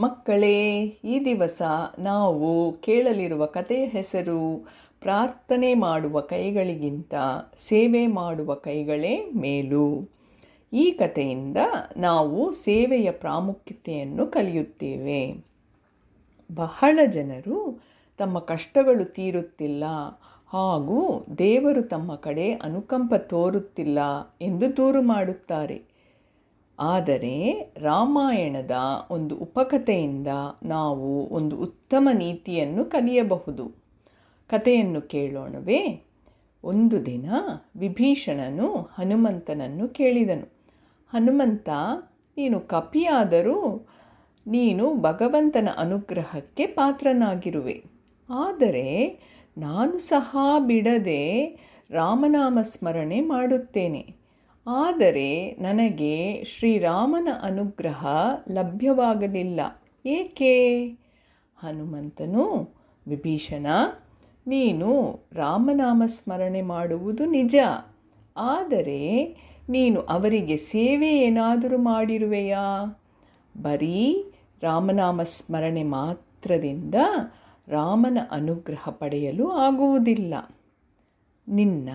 ಮಕ್ಕಳೇ, ಈ ದಿವಸ ನಾವು ಕೇಳಲಿರುವ ಕಥೆಯ ಹೆಸರು ಪ್ರಾರ್ಥನೆ ಮಾಡುವ ಕೈಗಳಿಗಿಂತ ಸೇವೆ ಮಾಡುವ ಕೈಗಳೇ ಮೇಲು. ಈ ಕಥೆಯಿಂದ ನಾವು ಸೇವೆಯ ಪ್ರಾಮುಖ್ಯತೆಯನ್ನು ಕಲಿಯುತ್ತೇವೆ. ಬಹಳ ಜನರು ತಮ್ಮ ಕಷ್ಟಗಳು ತೀರುತ್ತಿಲ್ಲ ಹಾಗೂ ದೇವರು ತಮ್ಮ ಕಡೆ ಅನುಕಂಪ ತೋರುತ್ತಿಲ್ಲ ಎಂದು ದೂರು ಮಾಡುತ್ತಾರೆ. ಆದರೆ ರಾಮಾಯಣದ ಒಂದು ಉಪಕಥೆಯಿಂದ ನಾವು ಒಂದು ಉತ್ತಮ ನೀತಿಯನ್ನು ಕಲಿಯಬಹುದು. ಕಥೆಯನ್ನು ಕೇಳೋಣವೇ. ಒಂದು ದಿನ ವಿಭೀಷಣನು ಹನುಮಂತನನ್ನು ಕೇಳಿದನು. ಹನುಮಂತ, ನೀನು ಕಪಿಯಾದರೂ ನೀನು ಭಗವಂತನ ಅನುಗ್ರಹಕ್ಕೆ ಪಾತ್ರನಾಗಿರುವೆ. ಆದರೆ ನಾನು ಸಹ ಬಿಡದೆ ರಾಮನಾಮ ಸ್ಮರಣೆ ಮಾಡುತ್ತೇನೆ. ಆದರೆ ನನಗೆ ಶ್ರೀರಾಮನ ಅನುಗ್ರಹ ಲಭ್ಯವಾಗಲಿಲ್ಲ. ಏಕೆ? ಹನುಮಂತನು, ವಿಭೀಷಣ, ನೀನು ರಾಮನಾಮ ಸ್ಮರಣೆ ಮಾಡುವುದು ನಿಜ. ಆದರೆ ನೀನು ಅವರಿಗೆ ಸೇವೆ ಏನಾದರೂ ಮಾಡಿರುವೆಯಾ? ಬರೀ ರಾಮನಾಮ ಸ್ಮರಣೆ ಮಾತ್ರದಿಂದ ರಾಮನ ಅನುಗ್ರಹ ಪಡೆಯಲು ಆಗುವುದಿಲ್ಲ. ನಿನ್ನ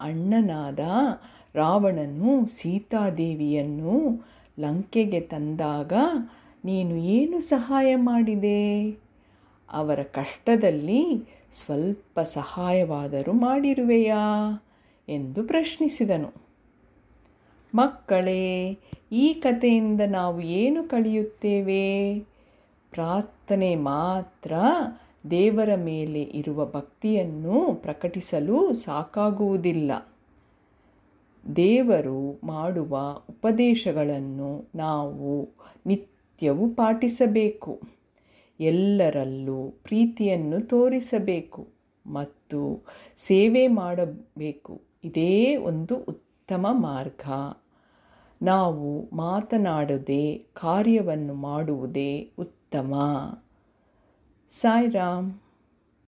ಅಣ್ಣನಾದ ರಾವಣನು ಸೀತಾದೇವಿಯನ್ನು ಲಂಕೆಗೆ ತಂದಾಗ ನೀನು ಏನು ಸಹಾಯ ಮಾಡಿದೆ? ಅವರ ಕಷ್ಟದಲ್ಲಿ ಸ್ವಲ್ಪ ಸಹಾಯವಾದರೂ ಮಾಡಿರುವೆಯಾ? ಎಂದು ಪ್ರಶ್ನಿಸಿದನು. ಮಕ್ಕಳೇ, ಈ ಕಥೆಯಿಂದ ನಾವು ಏನು ಕಲಿಯುತ್ತೇವೆ? ಪ್ರಾರ್ಥನೆ ಮಾತ್ರ ದೇವರ ಮೇಲೆ ಇರುವ ಭಕ್ತಿಯನ್ನು ಪ್ರಕಟಿಸಲು ಸಾಕಾಗುವುದಿಲ್ಲ. ದೇವರು ಮಾಡುವ ಉಪದೇಶಗಳನ್ನು ನಾವು ನಿತ್ಯವೂ ಪಾಟಿಸಬೇಕು. ಎಲ್ಲರಲ್ಲೂ ಪ್ರೀತಿಯನ್ನು ತೋರಿಸಬೇಕು ಮತ್ತು ಸೇವೆ ಮಾಡಬೇಕು. ಇದೇ ಒಂದು ಉತ್ತಮ ಮಾರ್ಗ. ನಾವು ಮಾತನಾಡದೆ ಕಾರ್ಯವನ್ನು ಮಾಡುವುದೇ ಉತ್ತಮ. ಸಾಯಿರಾಮ್.